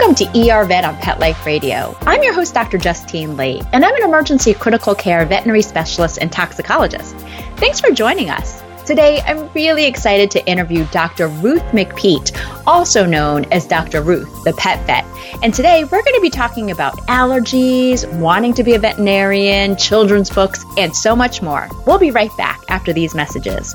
Welcome to ER Vet on Pet Life Radio. I'm your host, Dr. Justine Lee, and I'm an emergency critical care veterinary specialist and toxicologist. Thanks for joining us. Today, I'm really excited to interview Dr. Ruth MacPete, also known as Dr. Ruth, the pet vet. And today, we're going to be talking about allergies, wanting to be a veterinarian, children's books, and so much more. We'll be right back after these messages.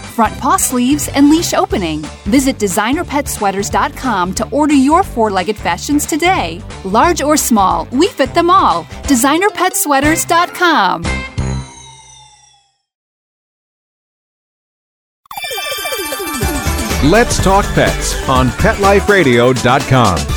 front paw sleeves, and leash opening. Visit designerpetsweaters.com to order your four legged fashions today. Large or small, we fit them all. Designerpetsweaters.com. Let's Talk Pets on PetLifeRadio.com.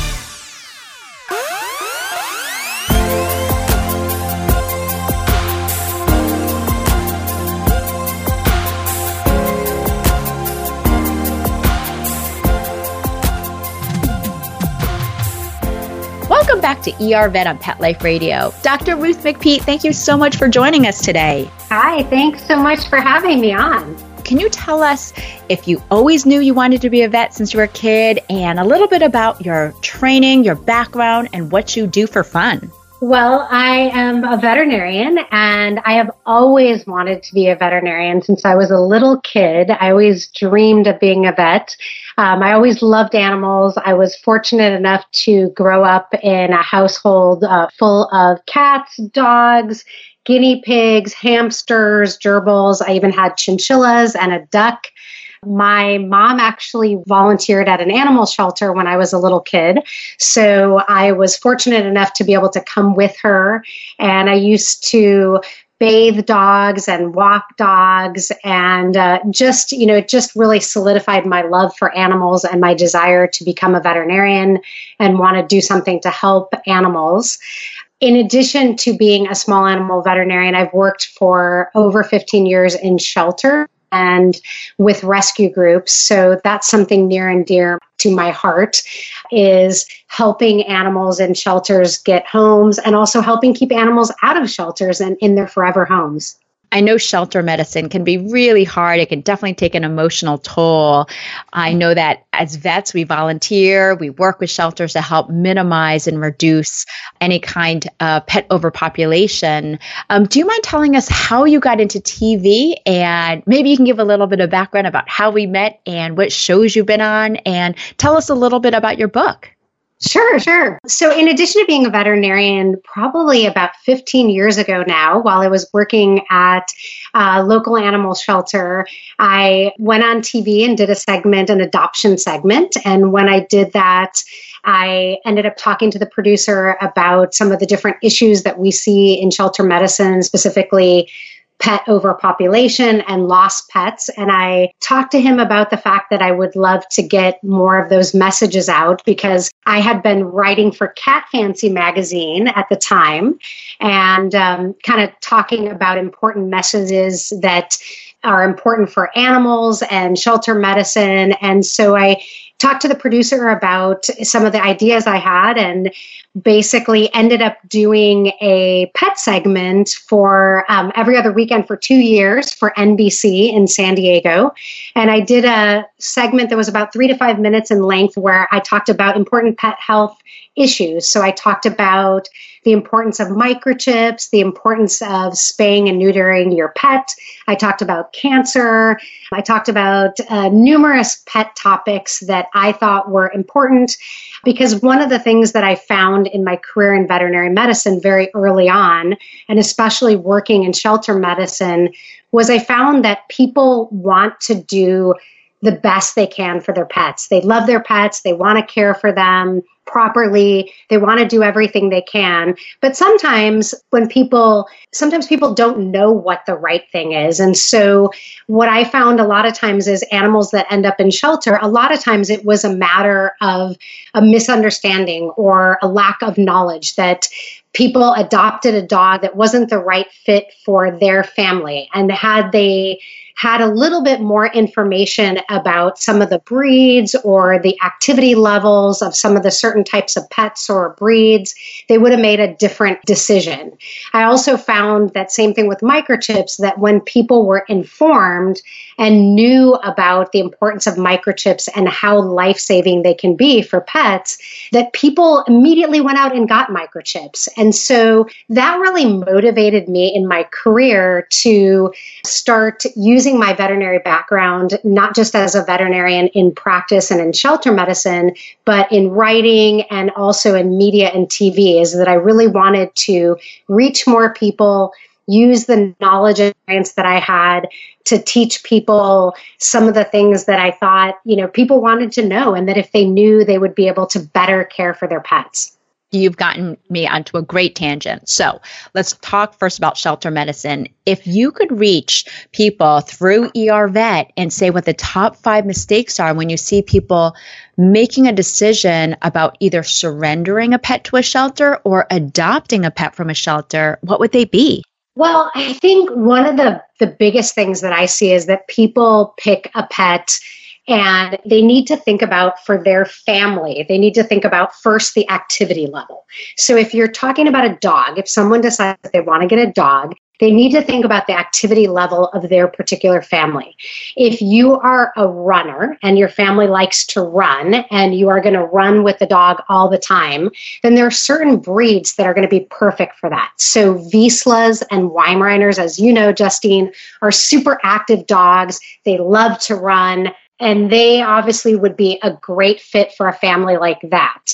to ER Vet on Pet Life Radio. Dr. Ruth MacPete, thank you so much for joining us today. Hi, thanks so much for having me on. Can you tell us if you always knew you wanted to be a vet since you were a kid and a little bit about your training, your background, and what you do for fun? Well, I am a veterinarian and I have always wanted to be a veterinarian since I was a little kid. I always dreamed of being a vet. Um, I always loved animals. I was fortunate enough to grow up in a household uh, full of cats, dogs, guinea pigs, hamsters, gerbils. I even had chinchillas and a duck. My mom actually volunteered at an animal shelter when I was a little kid. So I was fortunate enough to be able to come with her. And I used to bathe dogs and walk dogs and uh, just you know it just really solidified my love for animals and my desire to become a veterinarian and want to do something to help animals in addition to being a small animal veterinarian i've worked for over 15 years in shelter and with rescue groups. So that's something near and dear to my heart is helping animals in shelters get homes and also helping keep animals out of shelters and in their forever homes. I know shelter medicine can be really hard. It can definitely take an emotional toll. I know that as vets, we volunteer, we work with shelters to help minimize and reduce any kind of pet overpopulation. Um, do you mind telling us how you got into TV? And maybe you can give a little bit of background about how we met and what shows you've been on, and tell us a little bit about your book. Sure, sure. So, in addition to being a veterinarian, probably about 15 years ago now, while I was working at a local animal shelter, I went on TV and did a segment, an adoption segment. And when I did that, I ended up talking to the producer about some of the different issues that we see in shelter medicine, specifically pet overpopulation and lost pets. And I talked to him about the fact that I would love to get more of those messages out because I had been writing for Cat Fancy magazine at the time and um, kind of talking about important messages that are important for animals and shelter medicine. And so I talked to the producer about some of the ideas I had and basically ended up doing a pet segment for um, every other weekend for two years for NBC in San Diego. And I did a segment that was about three to five minutes in length where I talked about important pet health issues. So I talked about the importance of microchips, the importance of spaying and neutering your pet. I talked about cancer. I talked about uh, numerous pet topics that that I thought were important because one of the things that I found in my career in veterinary medicine very early on, and especially working in shelter medicine, was I found that people want to do the best they can for their pets. They love their pets, they want to care for them properly, they want to do everything they can. But sometimes when people sometimes people don't know what the right thing is. And so what I found a lot of times is animals that end up in shelter, a lot of times it was a matter of a misunderstanding or a lack of knowledge that people adopted a dog that wasn't the right fit for their family and had they had a little bit more information about some of the breeds or the activity levels of some of the certain types of pets or breeds, they would have made a different decision. I also found that same thing with microchips that when people were informed and knew about the importance of microchips and how life saving they can be for pets, that people immediately went out and got microchips. And so that really motivated me in my career to start using using my veterinary background, not just as a veterinarian in practice and in shelter medicine, but in writing and also in media and TV, is that I really wanted to reach more people, use the knowledge and experience that I had to teach people some of the things that I thought, you know, people wanted to know and that if they knew they would be able to better care for their pets you've gotten me onto a great tangent. So let's talk first about shelter medicine. If you could reach people through ER Vet and say what the top five mistakes are when you see people making a decision about either surrendering a pet to a shelter or adopting a pet from a shelter, what would they be? Well, I think one of the, the biggest things that I see is that people pick a pet and they need to think about for their family, they need to think about first the activity level. So if you're talking about a dog, if someone decides that they want to get a dog, they need to think about the activity level of their particular family. If you are a runner and your family likes to run and you are going to run with the dog all the time, then there are certain breeds that are going to be perfect for that. So Vizslas and Weimaraners, as you know, Justine, are super active dogs. They love to run and they obviously would be a great fit for a family like that.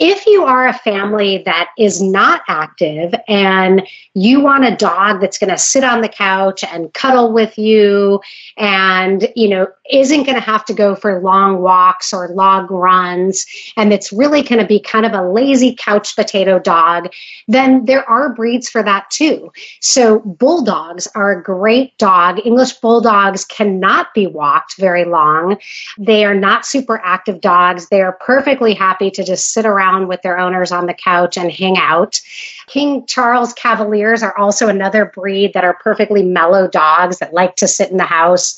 If you are a family that is not active and you want a dog that's going to sit on the couch and cuddle with you and, you know, isn't going to have to go for long walks or log runs and it's really going to be kind of a lazy couch potato dog, then there are breeds for that too. So bulldogs are a great dog. English bulldogs cannot be walked very long. They are not super active dogs. They are perfectly happy to just sit around around with their owners on the couch and hang out. King Charles Cavaliers are also another breed that are perfectly mellow dogs that like to sit in the house.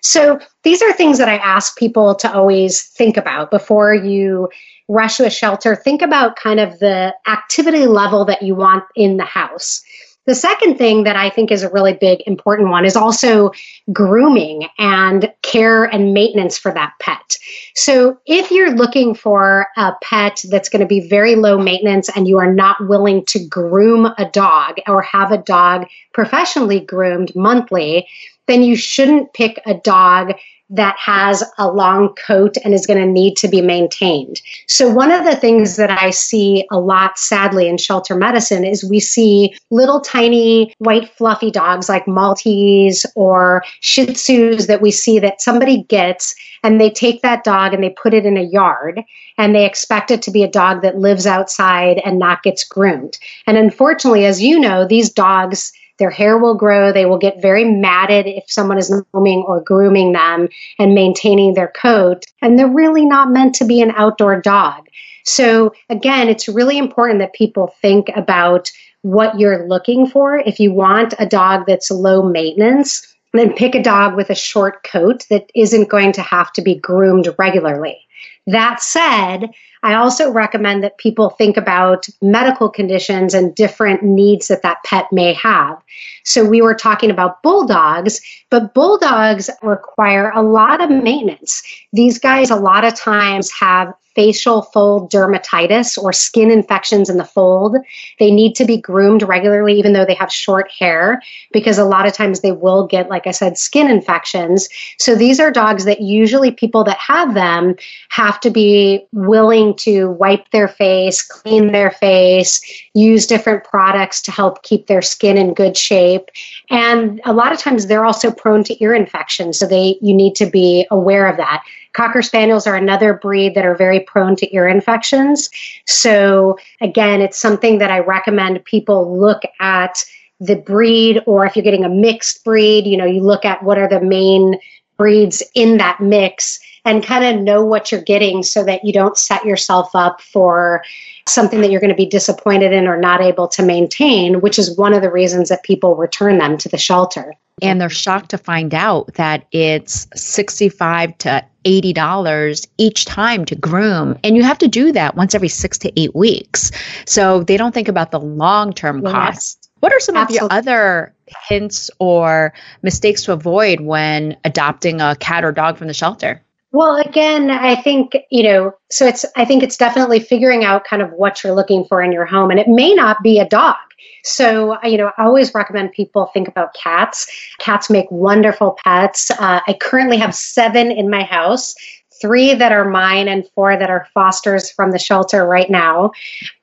So these are things that I ask people to always think about before you rush to a shelter. Think about kind of the activity level that you want in the house. The second thing that I think is a really big important one is also grooming and care and maintenance for that pet. So if you're looking for a pet that's going to be very low maintenance and you are not willing to groom a dog or have a dog professionally groomed monthly, then you shouldn't pick a dog that has a long coat and is going to need to be maintained. So, one of the things that I see a lot, sadly, in shelter medicine is we see little tiny white fluffy dogs like Maltese or Shih Tzus that we see that somebody gets and they take that dog and they put it in a yard and they expect it to be a dog that lives outside and not gets groomed. And unfortunately, as you know, these dogs their hair will grow. They will get very matted if someone is grooming or grooming them and maintaining their coat. And they're really not meant to be an outdoor dog. So, again, it's really important that people think about what you're looking for. If you want a dog that's low maintenance, then pick a dog with a short coat that isn't going to have to be groomed regularly. That said, I also recommend that people think about medical conditions and different needs that that pet may have. So we were talking about bulldogs, but bulldogs require a lot of maintenance. These guys, a lot of times, have facial fold dermatitis or skin infections in the fold. They need to be groomed regularly, even though they have short hair, because a lot of times they will get, like I said, skin infections. So these are dogs that usually people that have them have to be willing to wipe their face, clean their face, use different products to help keep their skin in good shape. And a lot of times they're also prone to ear infections. So they you need to be aware of that. Cocker Spaniels are another breed that are very prone to ear infections. So, again, it's something that I recommend people look at the breed, or if you're getting a mixed breed, you know, you look at what are the main breeds in that mix and kind of know what you're getting so that you don't set yourself up for something that you're going to be disappointed in or not able to maintain, which is one of the reasons that people return them to the shelter. And they're shocked to find out that it's 65 to $80 each time to groom. And you have to do that once every six to eight weeks. So they don't think about the long term yes. costs. What are some Absolutely. of your other hints or mistakes to avoid when adopting a cat or dog from the shelter? Well, again, I think, you know, so it's, I think it's definitely figuring out kind of what you're looking for in your home. And it may not be a dog. So, you know, I always recommend people think about cats. Cats make wonderful pets. Uh, I currently have seven in my house three that are mine and four that are fosters from the shelter right now.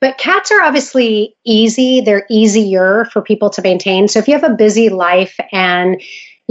But cats are obviously easy, they're easier for people to maintain. So if you have a busy life and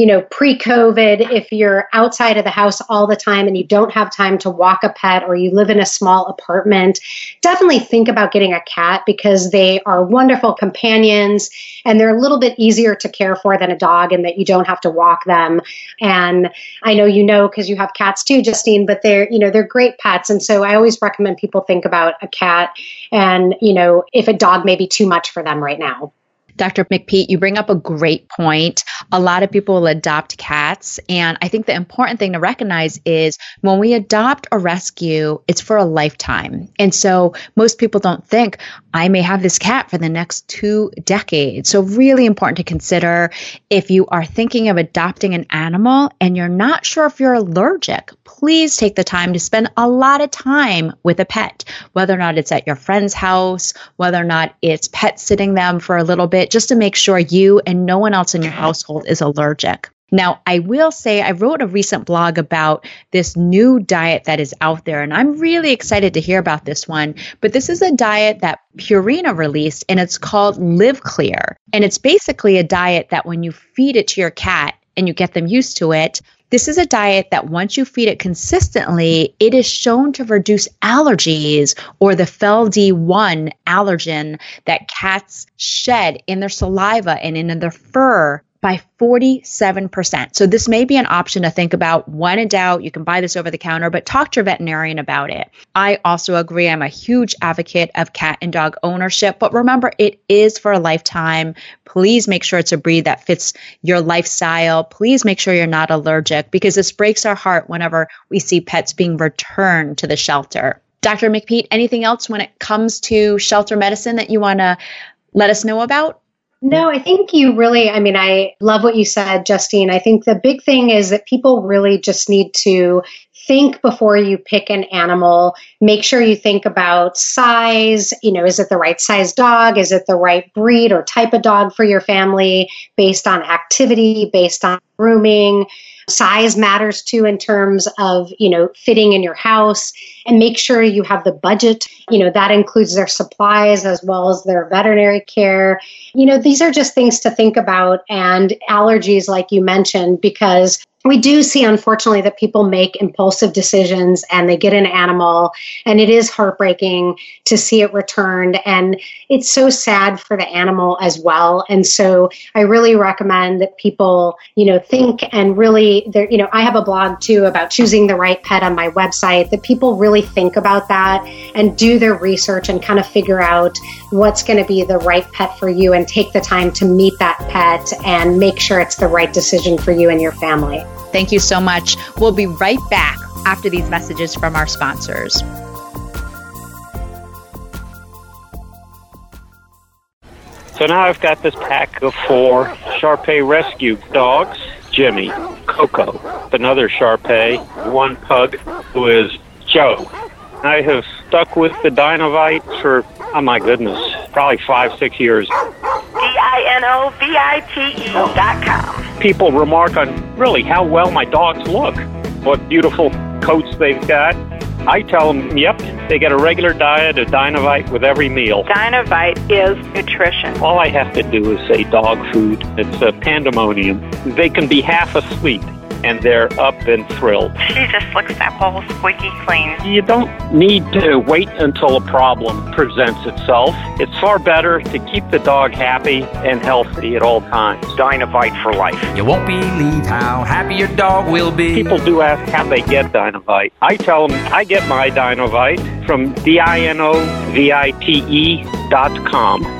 you know, pre COVID, if you're outside of the house all the time and you don't have time to walk a pet or you live in a small apartment, definitely think about getting a cat because they are wonderful companions and they're a little bit easier to care for than a dog in that you don't have to walk them. And I know you know because you have cats too, Justine, but they're, you know, they're great pets. And so I always recommend people think about a cat and, you know, if a dog may be too much for them right now. Dr. MacPete, you bring up a great point. A lot of people will adopt cats. And I think the important thing to recognize is when we adopt or rescue, it's for a lifetime. And so most people don't think, I may have this cat for the next two decades. So, really important to consider if you are thinking of adopting an animal and you're not sure if you're allergic, please take the time to spend a lot of time with a pet, whether or not it's at your friend's house, whether or not it's pet sitting them for a little bit just to make sure you and no one else in your household is allergic. Now, I will say I wrote a recent blog about this new diet that is out there, and I'm really excited to hear about this one. But this is a diet that Purina released, and it's called LiveClear. And it's basically a diet that when you feed it to your cat and you get them used to it, this is a diet that once you feed it consistently, it is shown to reduce allergies or the FeLD1 allergen that cats shed in their saliva and in their fur by 47%. So this may be an option to think about when in doubt. You can buy this over the counter, but talk to your veterinarian about it. I also agree. I'm a huge advocate of cat and dog ownership, but remember, it is for a lifetime. Please make sure it's a breed that fits your lifestyle. Please make sure you're not allergic because this breaks our heart whenever we see pets being returned to the shelter. Dr. MacPete, anything else when it comes to shelter medicine that you want to let us know about? No, I think you really, I mean, I love what you said, Justine. I think the big thing is that people really just need to think before you pick an animal. Make sure you think about size. You know, is it the right size dog? Is it the right breed or type of dog for your family based on activity, based on grooming? Size matters too in terms of, you know, fitting in your house and make sure you have the budget. You know, that includes their supplies as well as their veterinary care. You know, these are just things to think about and allergies, like you mentioned, because we do see unfortunately that people make impulsive decisions and they get an animal and it is heartbreaking to see it returned. And it's so sad for the animal as well. And so i really recommend that people you know think and really you know i have a blog too about choosing the right pet on my website that people really think about that and do their research and kind of figure out what's going to be the right pet for you and take the time to meet that pet and make sure it's the right decision for you and your family Thank you so much. We'll be right back after these messages from our sponsors. So now I've got this pack of four Shar Pei rescue dogs Jimmy, Coco, another Shar Pei, one pug who is Joe. I have stuck with the Dinovite for, oh my goodness, probably five, six years. D-I-N-O-V-I-T-E dot com. People remark on really how well my dogs look, what beautiful coats they've got. I tell them, yep, they get a regular diet of Dinovite with every meal. Dinovite is nutrition. All I have to do is say dog food. It's a pandemonium. They can be half asleep and they're up and thrilled. She just looks that whole squeaky clean. You don't need to wait until a problem presents itself. It's far better to keep the dog happy and healthy at all times. Dinovite for life. You won't believe how happy your dog will be. People do ask how they get Dinovite. I tell them I get my Dinovite from D-I-N-O-V-I-T-E dot com.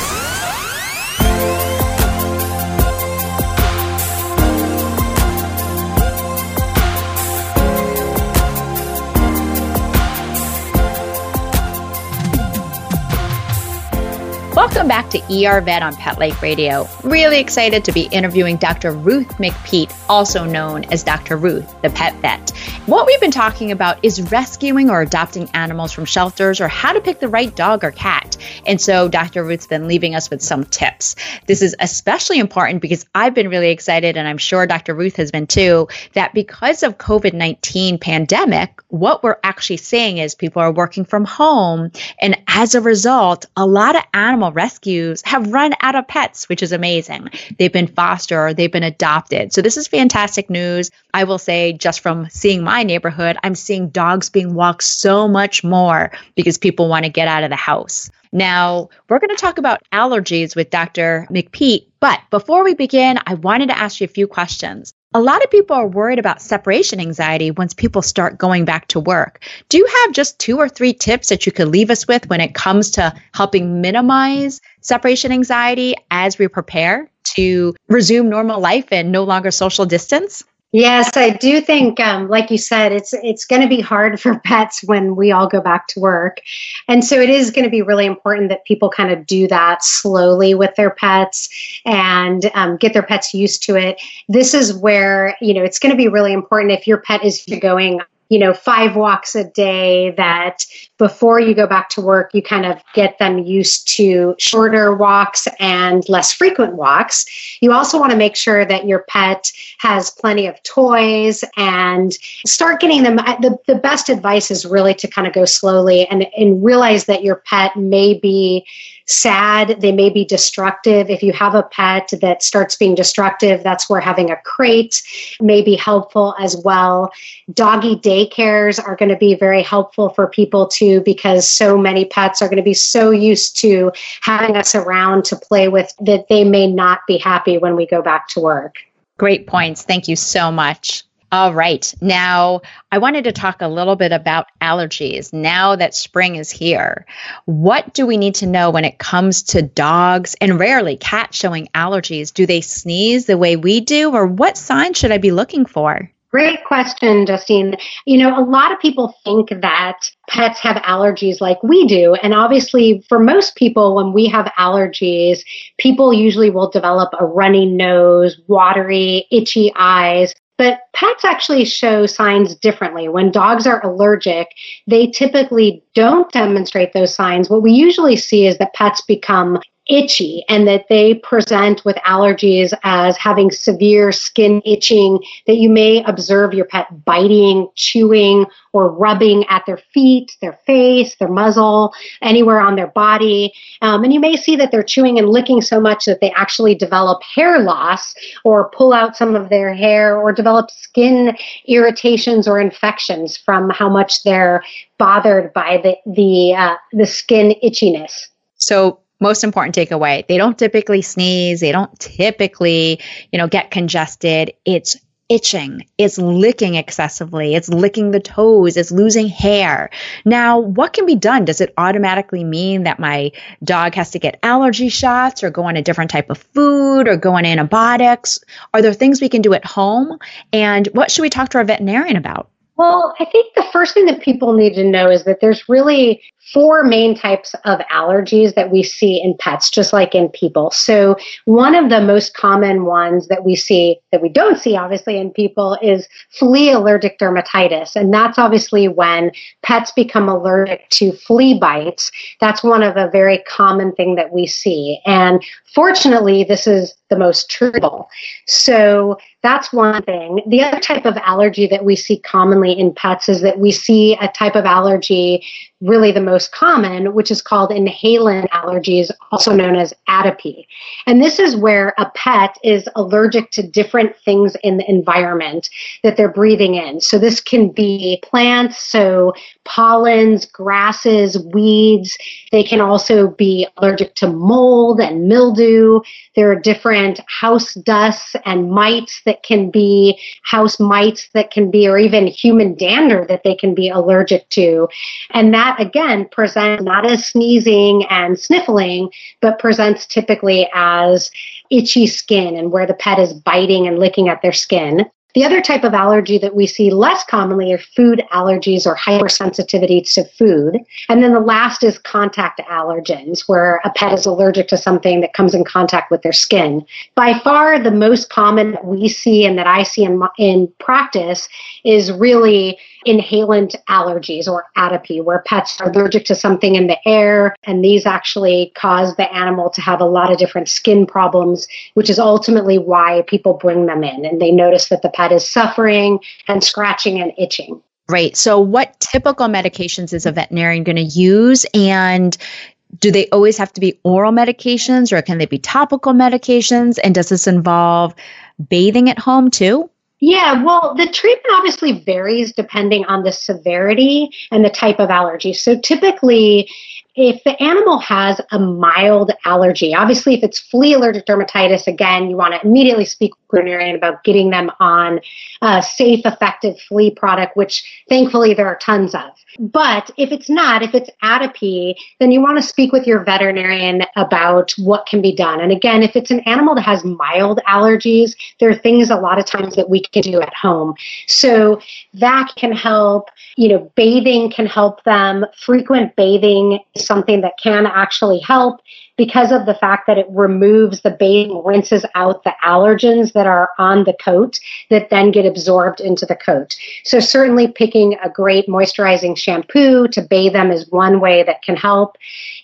Welcome back to ER Vet on Pet Life Radio. Really excited to be interviewing Dr. Ruth MacPete, also known as Dr. Ruth, the pet vet. What we've been talking about is rescuing or adopting animals from shelters or how to pick the right dog or cat. And so Dr. Ruth's been leaving us with some tips. This is especially important because I've been really excited, and I'm sure Dr. Ruth has been too, that because of COVID-19 pandemic, what we're actually seeing is people are working from home. And as a result, a lot of animal rescues have run out of pets, which is amazing. They've been foster they've been adopted. So this is fantastic news. I will say just from seeing my neighborhood, I'm seeing dogs being walked so much more because people want to get out of the house. Now, we're going to talk about allergies with Dr. MacPete, but before we begin, I wanted to ask you a few questions. A lot of people are worried about separation anxiety once people start going back to work. Do you have just two or three tips that you could leave us with when it comes to helping minimize separation anxiety as we prepare to resume normal life and no longer social distance? Yes, I do think, um, like you said, it's it's going to be hard for pets when we all go back to work, and so it is going to be really important that people kind of do that slowly with their pets and um, get their pets used to it. This is where you know it's going to be really important if your pet is going you know, five walks a day that before you go back to work, you kind of get them used to shorter walks and less frequent walks. You also want to make sure that your pet has plenty of toys and start getting them. The, the best advice is really to kind of go slowly and, and realize that your pet may be sad, they may be destructive. If you have a pet that starts being destructive, that's where having a crate may be helpful as well. Doggy daycares are going to be very helpful for people too because so many pets are going to be so used to having us around to play with that they may not be happy when we go back to work. Great points. Thank you so much. All right. Now, I wanted to talk a little bit about allergies. Now that spring is here, what do we need to know when it comes to dogs and rarely cats showing allergies? Do they sneeze the way we do, or what signs should I be looking for? Great question, Justine. You know, a lot of people think that pets have allergies like we do. And obviously, for most people, when we have allergies, people usually will develop a runny nose, watery, itchy eyes. But pets actually show signs differently. When dogs are allergic, they typically don't demonstrate those signs. What we usually see is that pets become itchy and that they present with allergies as having severe skin itching that you may observe your pet biting, chewing, or rubbing at their feet, their face, their muzzle, anywhere on their body. Um, and you may see that they're chewing and licking so much that they actually develop hair loss or pull out some of their hair or develop skin irritations or infections from how much they're bothered by the the uh, the skin itchiness. So most important takeaway they don't typically sneeze they don't typically you know get congested it's itching, it's licking excessively, it's licking the toes, it's losing hair. Now, what can be done? Does it automatically mean that my dog has to get allergy shots or go on a different type of food or go on antibiotics? Are there things we can do at home? And what should we talk to our veterinarian about? Well, I think the first thing that people need to know is that there's really four main types of allergies that we see in pets, just like in people. So, one of the most common ones that we see, that we don't see obviously in people, is flea allergic dermatitis. And that's obviously when pets become allergic to flea bites. That's one of a very common thing that we see. And fortunately, this is the most treatable. So, that's one thing. The other type of allergy that we see commonly in pets is that we see a type of allergy really the most common, which is called inhalant allergies, also known as atopy. And this is where a pet is allergic to different things in the environment that they're breathing in. So this can be plants, so pollens, grasses, weeds. They can also be allergic to mold and mildew. There are different house dusts and mites that can be house mites that can be, or even human dander that they can be allergic to. And that that again presents not as sneezing and sniffling, but presents typically as itchy skin and where the pet is biting and licking at their skin. The other type of allergy that we see less commonly are food allergies or hypersensitivity to food. And then the last is contact allergens, where a pet is allergic to something that comes in contact with their skin. By far, the most common that we see and that I see in, in practice is really inhalant allergies or atopy, where pets are allergic to something in the air, and these actually cause the animal to have a lot of different skin problems, which is ultimately why people bring them in and they notice that the pet is suffering and scratching and itching. Right. So, what typical medications is a veterinarian going to use? And do they always have to be oral medications or can they be topical medications? And does this involve bathing at home too? Yeah, well, the treatment obviously varies depending on the severity and the type of allergy. So typically, if the animal has a mild allergy, obviously, if it's flea allergic dermatitis, again, you want to immediately speak with your veterinarian about getting them on a safe, effective flea product, which thankfully there are tons of. But if it's not, if it's atopy, then you want to speak with your veterinarian about what can be done. And again, if it's an animal that has mild allergies, there are things a lot of times that we can do at home. So that can help. You know, bathing can help them. Frequent bathing something that can actually help because of the fact that it removes the bathing, rinses out the allergens that are on the coat that then get absorbed into the coat. So, certainly picking a great moisturizing shampoo to bathe them is one way that can help.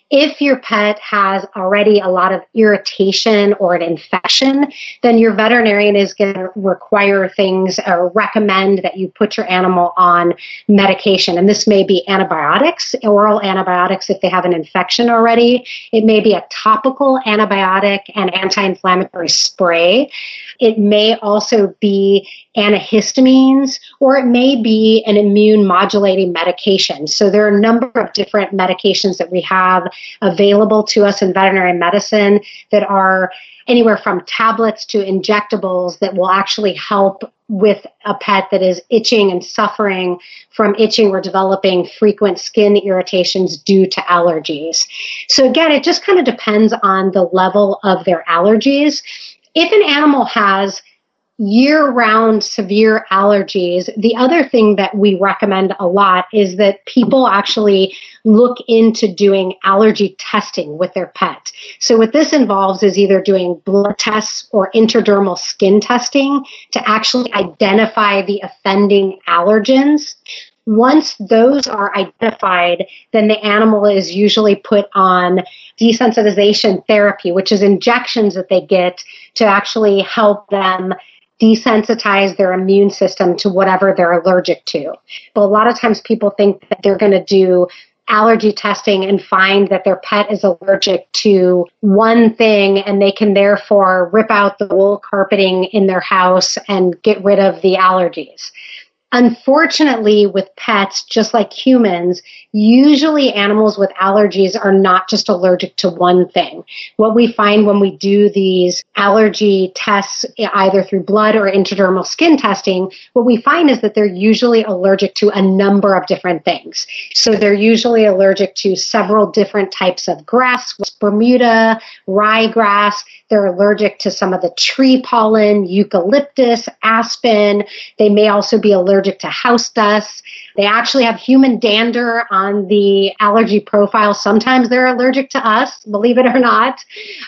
If your pet has already a lot of irritation or an infection, then your veterinarian is going to require things or recommend that you put your animal on medication. And this may be antibiotics, oral antibiotics if they have an infection already. It may be a topical antibiotic and anti inflammatory spray. It may also be antihistamines, or it may be an immune modulating medication. So there are a number of different medications that we have available to us in veterinary medicine that are anywhere from tablets to injectables that will actually help with a pet that is itching and suffering from itching or developing frequent skin irritations due to allergies. So, again, it just kind of depends on the level of their allergies. If an animal has year round severe allergies, the other thing that we recommend a lot is that people actually look into doing allergy testing with their pet. So, what this involves is either doing blood tests or intradermal skin testing to actually identify the offending allergens. Once those are identified, then the animal is usually put on desensitization therapy, which is injections that they get to actually help them desensitize their immune system to whatever they're allergic to. But a lot of times people think that they're going to do allergy testing and find that their pet is allergic to one thing and they can therefore rip out the wool carpeting in their house and get rid of the allergies. Unfortunately, with pets, just like humans, usually animals with allergies are not just allergic to one thing. What we find when we do these allergy tests, either through blood or intradermal skin testing, what we find is that they're usually allergic to a number of different things. So they're usually allergic to several different types of grass, Bermuda, ryegrass. They're allergic to some of the tree pollen, eucalyptus, aspen. They may also be allergic to house dust. They actually have human dander on the allergy profile. Sometimes they're allergic to us, believe it or not.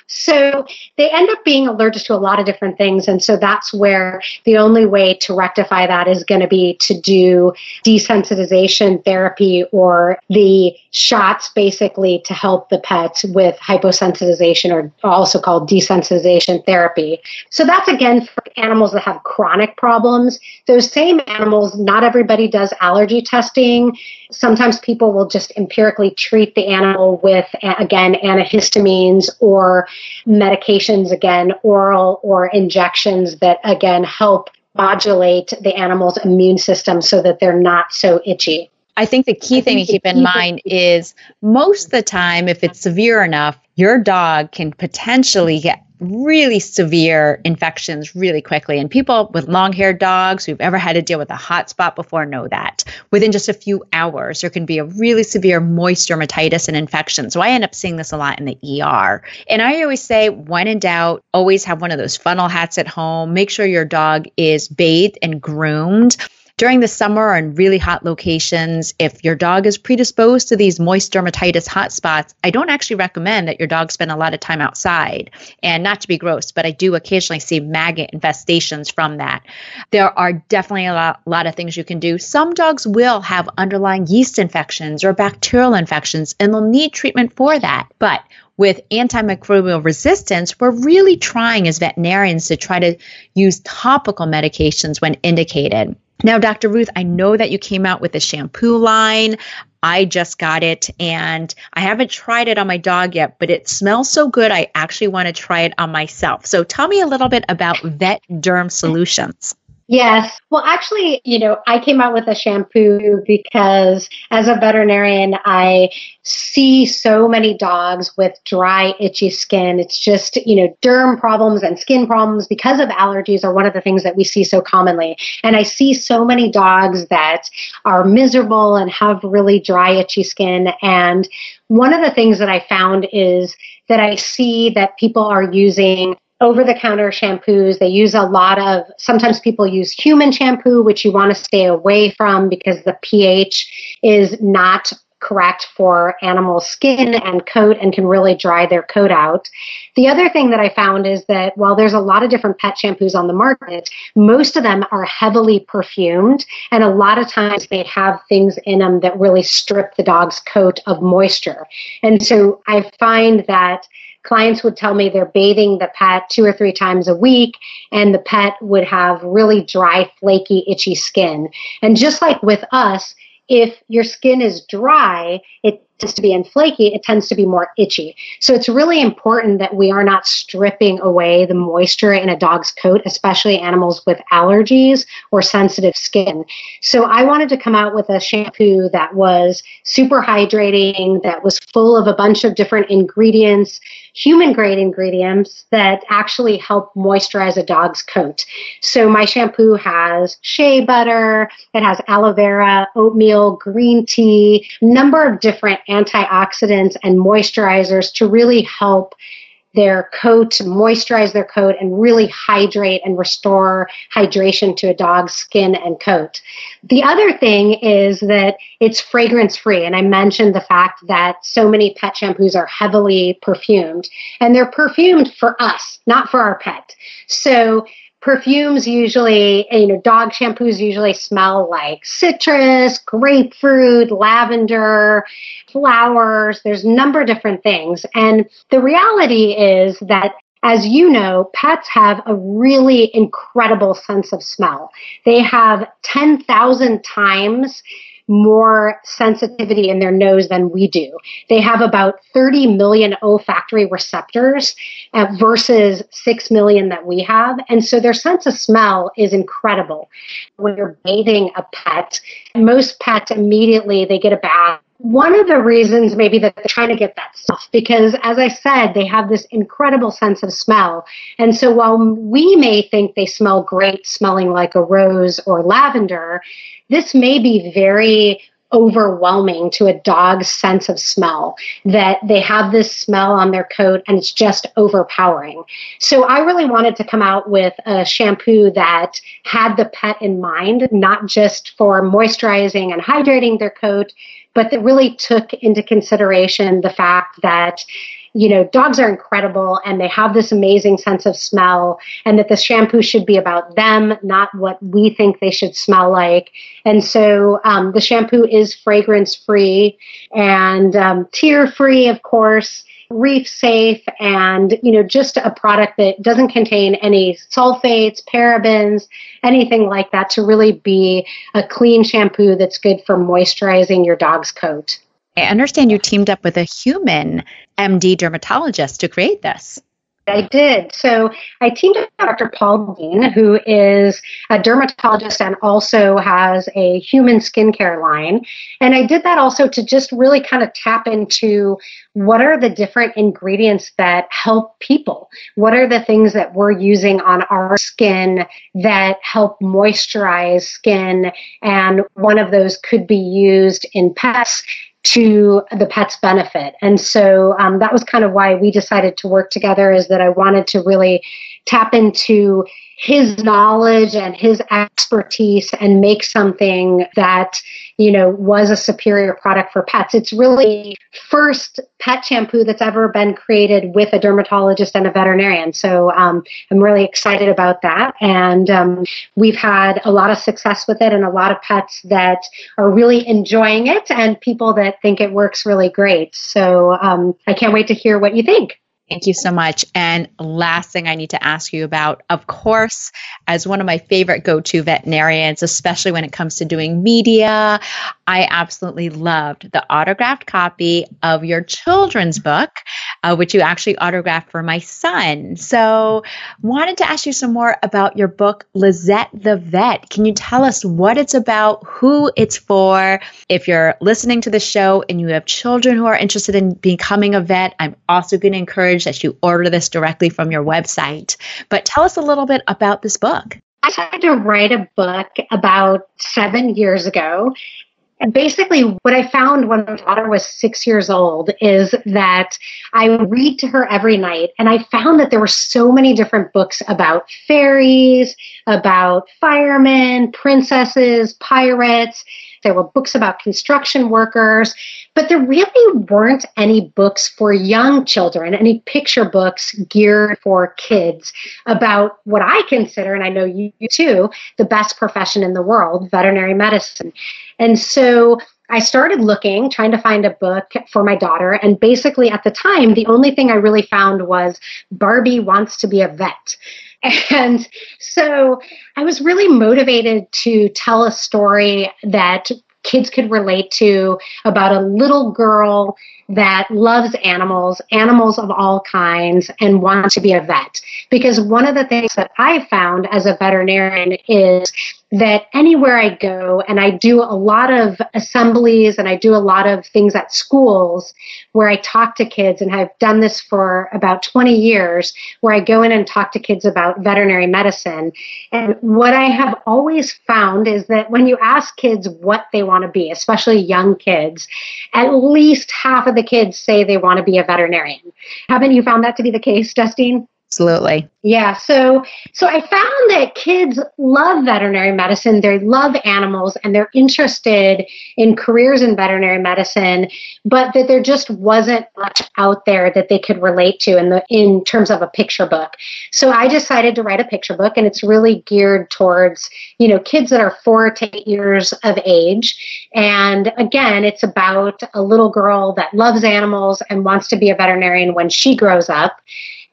So they end up being allergic to a lot of different things. And so that's where the only way to rectify that is going to be to do desensitization therapy or the shots basically to help the pet with hyposensitization or also called desensitization therapy. So that's again for animals that have chronic problems. Those same animals, not everybody does allergy testing. Sometimes people will just empirically treat the animal with, again, antihistamines or medications, again, oral or injections that, again, help modulate the animal's immune system so that they're not so itchy. I think the key thing to keep in mind is most of the time, if it's severe enough, your dog can potentially get really severe infections really quickly. And people with long haired dogs who've ever had to deal with a hot spot before know that. Within just a few hours, there can be a really severe moist dermatitis and infection. So I end up seeing this a lot in the ER. And I always say, when in doubt, always have one of those funnel hats at home. Make sure your dog is bathed and groomed during the summer in really hot locations, if your dog is predisposed to these moist dermatitis hotspots, I don't actually recommend that your dog spend a lot of time outside. And not to be gross, but I do occasionally see maggot infestations from that. There are definitely a lot, lot of things you can do. Some dogs will have underlying yeast infections or bacterial infections, and they'll need treatment for that. But with antimicrobial resistance, we're really trying as veterinarians to try to use topical medications when indicated. Now, Dr. Ruth, I know that you came out with a shampoo line. I just got it and I haven't tried it on my dog yet, but it smells so good. I actually want to try it on myself. So tell me a little bit about Vet Derm Solutions. Yes. Well, actually, you know, I came out with a shampoo because as a veterinarian, I see so many dogs with dry, itchy skin. It's just, you know, derm problems and skin problems because of allergies are one of the things that we see so commonly. And I see so many dogs that are miserable and have really dry, itchy skin. And one of the things that I found is that I see that people are using over the counter shampoos. They use a lot of, sometimes people use human shampoo, which you want to stay away from because the pH is not correct for animal skin and coat and can really dry their coat out. The other thing that I found is that while there's a lot of different pet shampoos on the market, most of them are heavily perfumed and a lot of times they have things in them that really strip the dog's coat of moisture. And so I find that clients would tell me they're bathing the pet two or three times a week and the pet would have really dry, flaky, itchy skin. And just like with us, if your skin is dry, it tends to be and flaky, it tends to be more itchy. So it's really important that we are not stripping away the moisture in a dog's coat, especially animals with allergies or sensitive skin. So I wanted to come out with a shampoo that was super hydrating, that was full of a bunch of different ingredients, human grade ingredients that actually help moisturize a dog's coat. So my shampoo has shea butter, it has aloe vera, oatmeal, green tea, number of different antioxidants and moisturizers to really help their coat, moisturize their coat, and really hydrate and restore hydration to a dog's skin and coat. The other thing is that it's fragrance free. And I mentioned the fact that so many pet shampoos are heavily perfumed, and they're perfumed for us, not for our pet. So perfumes usually, you know, dog shampoos usually smell like citrus, grapefruit, lavender, flowers. There's a number of different things. And the reality is that as you know, pets have a really incredible sense of smell. They have 10,000 times more sensitivity in their nose than we do. They have about 30 million olfactory receptors uh, versus 6 million that we have. And so their sense of smell is incredible. When you're bathing a pet, most pets immediately they get a bath one of the reasons maybe that they're trying to get that stuff because as i said they have this incredible sense of smell and so while we may think they smell great smelling like a rose or lavender this may be very overwhelming to a dog's sense of smell that they have this smell on their coat and it's just overpowering. So I really wanted to come out with a shampoo that had the pet in mind, not just for moisturizing and hydrating their coat, but that really took into consideration the fact that you know, dogs are incredible and they have this amazing sense of smell, and that the shampoo should be about them, not what we think they should smell like. And so um, the shampoo is fragrance free and um, tear free, of course reef safe and you know just a product that doesn't contain any sulfates parabens anything like that to really be a clean shampoo that's good for moisturizing your dog's coat I understand you teamed up with a human MD dermatologist to create this. I did. So I teamed up with Dr. Paul Dean, who is a dermatologist and also has a human skincare line. And I did that also to just really kind of tap into what are the different ingredients that help people? What are the things that we're using on our skin that help moisturize skin? And one of those could be used in pets to the pet's benefit. And so um, that was kind of why we decided to work together is that I wanted to really tap into his knowledge and his expertise and make something that you know was a superior product for pets. It's really first pet shampoo that's ever been created with a dermatologist and a veterinarian. So um, i'm really excited about that. And um, we've had a lot of success with it and a lot of pets that are really enjoying it and people that think it works really great. So um, i can't wait to hear what you think Thank you so much. And last thing I need to ask you about, of course, as one of my favorite go to veterinarians, especially when it comes to doing media, I absolutely loved the autographed copy of your children's book, uh, which you actually autographed for my son. So, wanted to ask you some more about your book, Lizzie the Vet. Can you tell us what it's about, who it's for? If you're listening to the show and you have children who are interested in becoming a vet, I'm also going to encourage that you order this directly from your website. But tell us a little bit about this book. I started to write a book about seven years ago. And basically, what I found when my daughter was six years old is that I read to her every night, and I found that there were so many different books about fairies, about firemen, princesses, pirates. There were books about construction workers, but there really weren't any books for young children, any picture books geared for kids about what I consider, and I know you too, the best profession in the world, veterinary medicine. And so I started looking, trying to find a book for my daughter. And basically, at the time, the only thing I really found was Barbie Wants to Be a Vet. And so I was really motivated to tell a story that kids could relate to about a little girl that loves animals, animals of all kinds, and wants to be a vet. Because one of the things that I found as a veterinarian is that anywhere I go, and I do a lot of assemblies and I do a lot of things at schools where I talk to kids, and I've done this for about 20 years, where I go in and talk to kids about veterinary medicine. And what I have always found is that when you ask kids what they want to be, especially young kids, at least half of the kids say they want to be a veterinarian. Haven't you found that to be the case, Justine? Absolutely. Yeah, so so I found that kids love veterinary medicine. They love animals and they're interested in careers in veterinary medicine, but that there just wasn't much out there that they could relate to in the in terms of a picture book. So I decided to write a picture book and it's really geared towards, you know, kids that are 4 to 8 years of age. And again, it's about a little girl that loves animals and wants to be a veterinarian when she grows up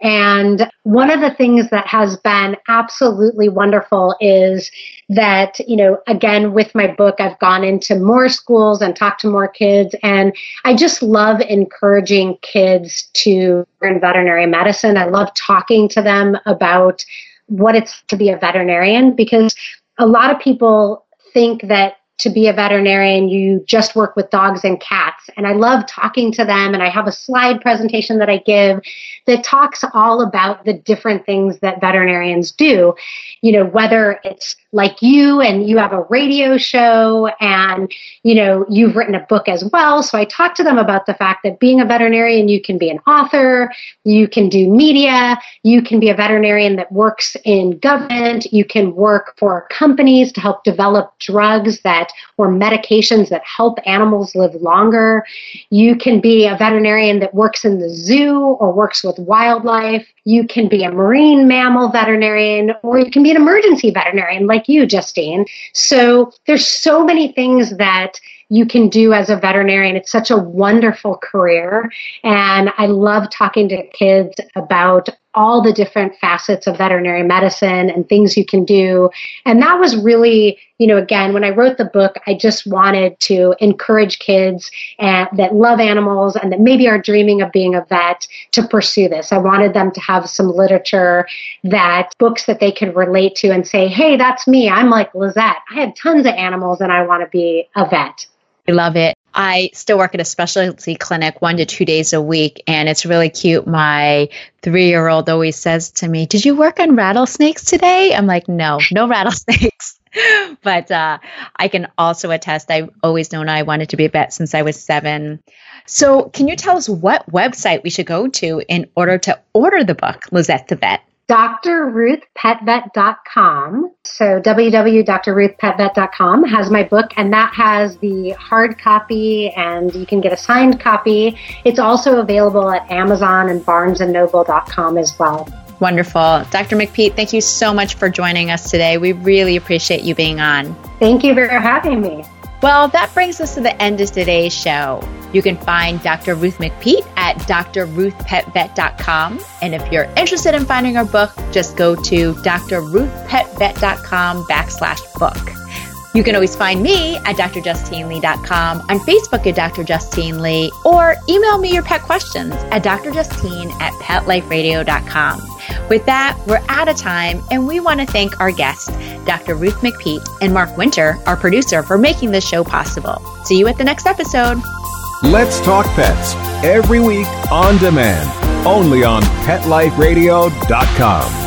And one of the things that has been absolutely wonderful is that, you know, again, with my book, I've gone into more schools and talked to more kids. And I just love encouraging kids to learn veterinary medicine. I love talking to them about what it's to be a veterinarian because a lot of people think that to be a veterinarian, you just work with dogs and cats. And I love talking to them. And I have a slide presentation that I give that talks all about the different things that veterinarians do. You know, whether it's like you and you have a radio show and, you know, you've written a book as well. So I talk to them about the fact that being a veterinarian, you can be an author, you can do media, you can be a veterinarian that works in government, you can work for companies to help develop drugs that or medications that help animals live longer. You can be a veterinarian that works in the zoo or works with wildlife. You can be a marine mammal veterinarian or you can be an emergency veterinarian like you, Justine. So there's so many things that you can do as a veterinarian. It's such a wonderful career. And I love talking to kids about all the different facets of veterinary medicine and things you can do. And that was really, you know, again, when I wrote the book, I just wanted to encourage kids and, that love animals and that maybe are dreaming of being a vet to pursue this. I wanted them to have some literature that books that they could relate to and say, hey, that's me. I'm like Lizzie. I have tons of animals and I want to be a vet. I love it. I still work at a specialty clinic one to two days a week, and it's really cute. My three year old always says to me, Did you work on rattlesnakes today? I'm like, No, no rattlesnakes. but uh, I can also attest, I've always known I wanted to be a vet since I was seven. So, can you tell us what website we should go to in order to order the book, Lizzie the Vet? drruthpetvet.com. So www.drruthpetvet.com has my book, and that has the hard copy, and you can get a signed copy. It's also available at Amazon and BarnesandNoble.com as well. Wonderful. Dr. MacPete, thank you so much for joining us today. We really appreciate you being on. Thank you for having me. Well, that brings us to the end of today's show. You can find Dr. Ruth MacPete at drruthpetvet.com. And if you're interested in finding her book, just go to drruthpetvet.com backslash book. You can always find me at drjustinelee.com, on Facebook at Dr. Justine Lee, or email me your pet questions at drjustine at petliferadio.com. With that, we're out of time, and we want to thank our guests, Dr. Ruth MacPete and Mark Winter, our producer, for making this show possible. See you at the next episode. Let's Talk Pets, every week on demand, only on PetLifeRadio.com.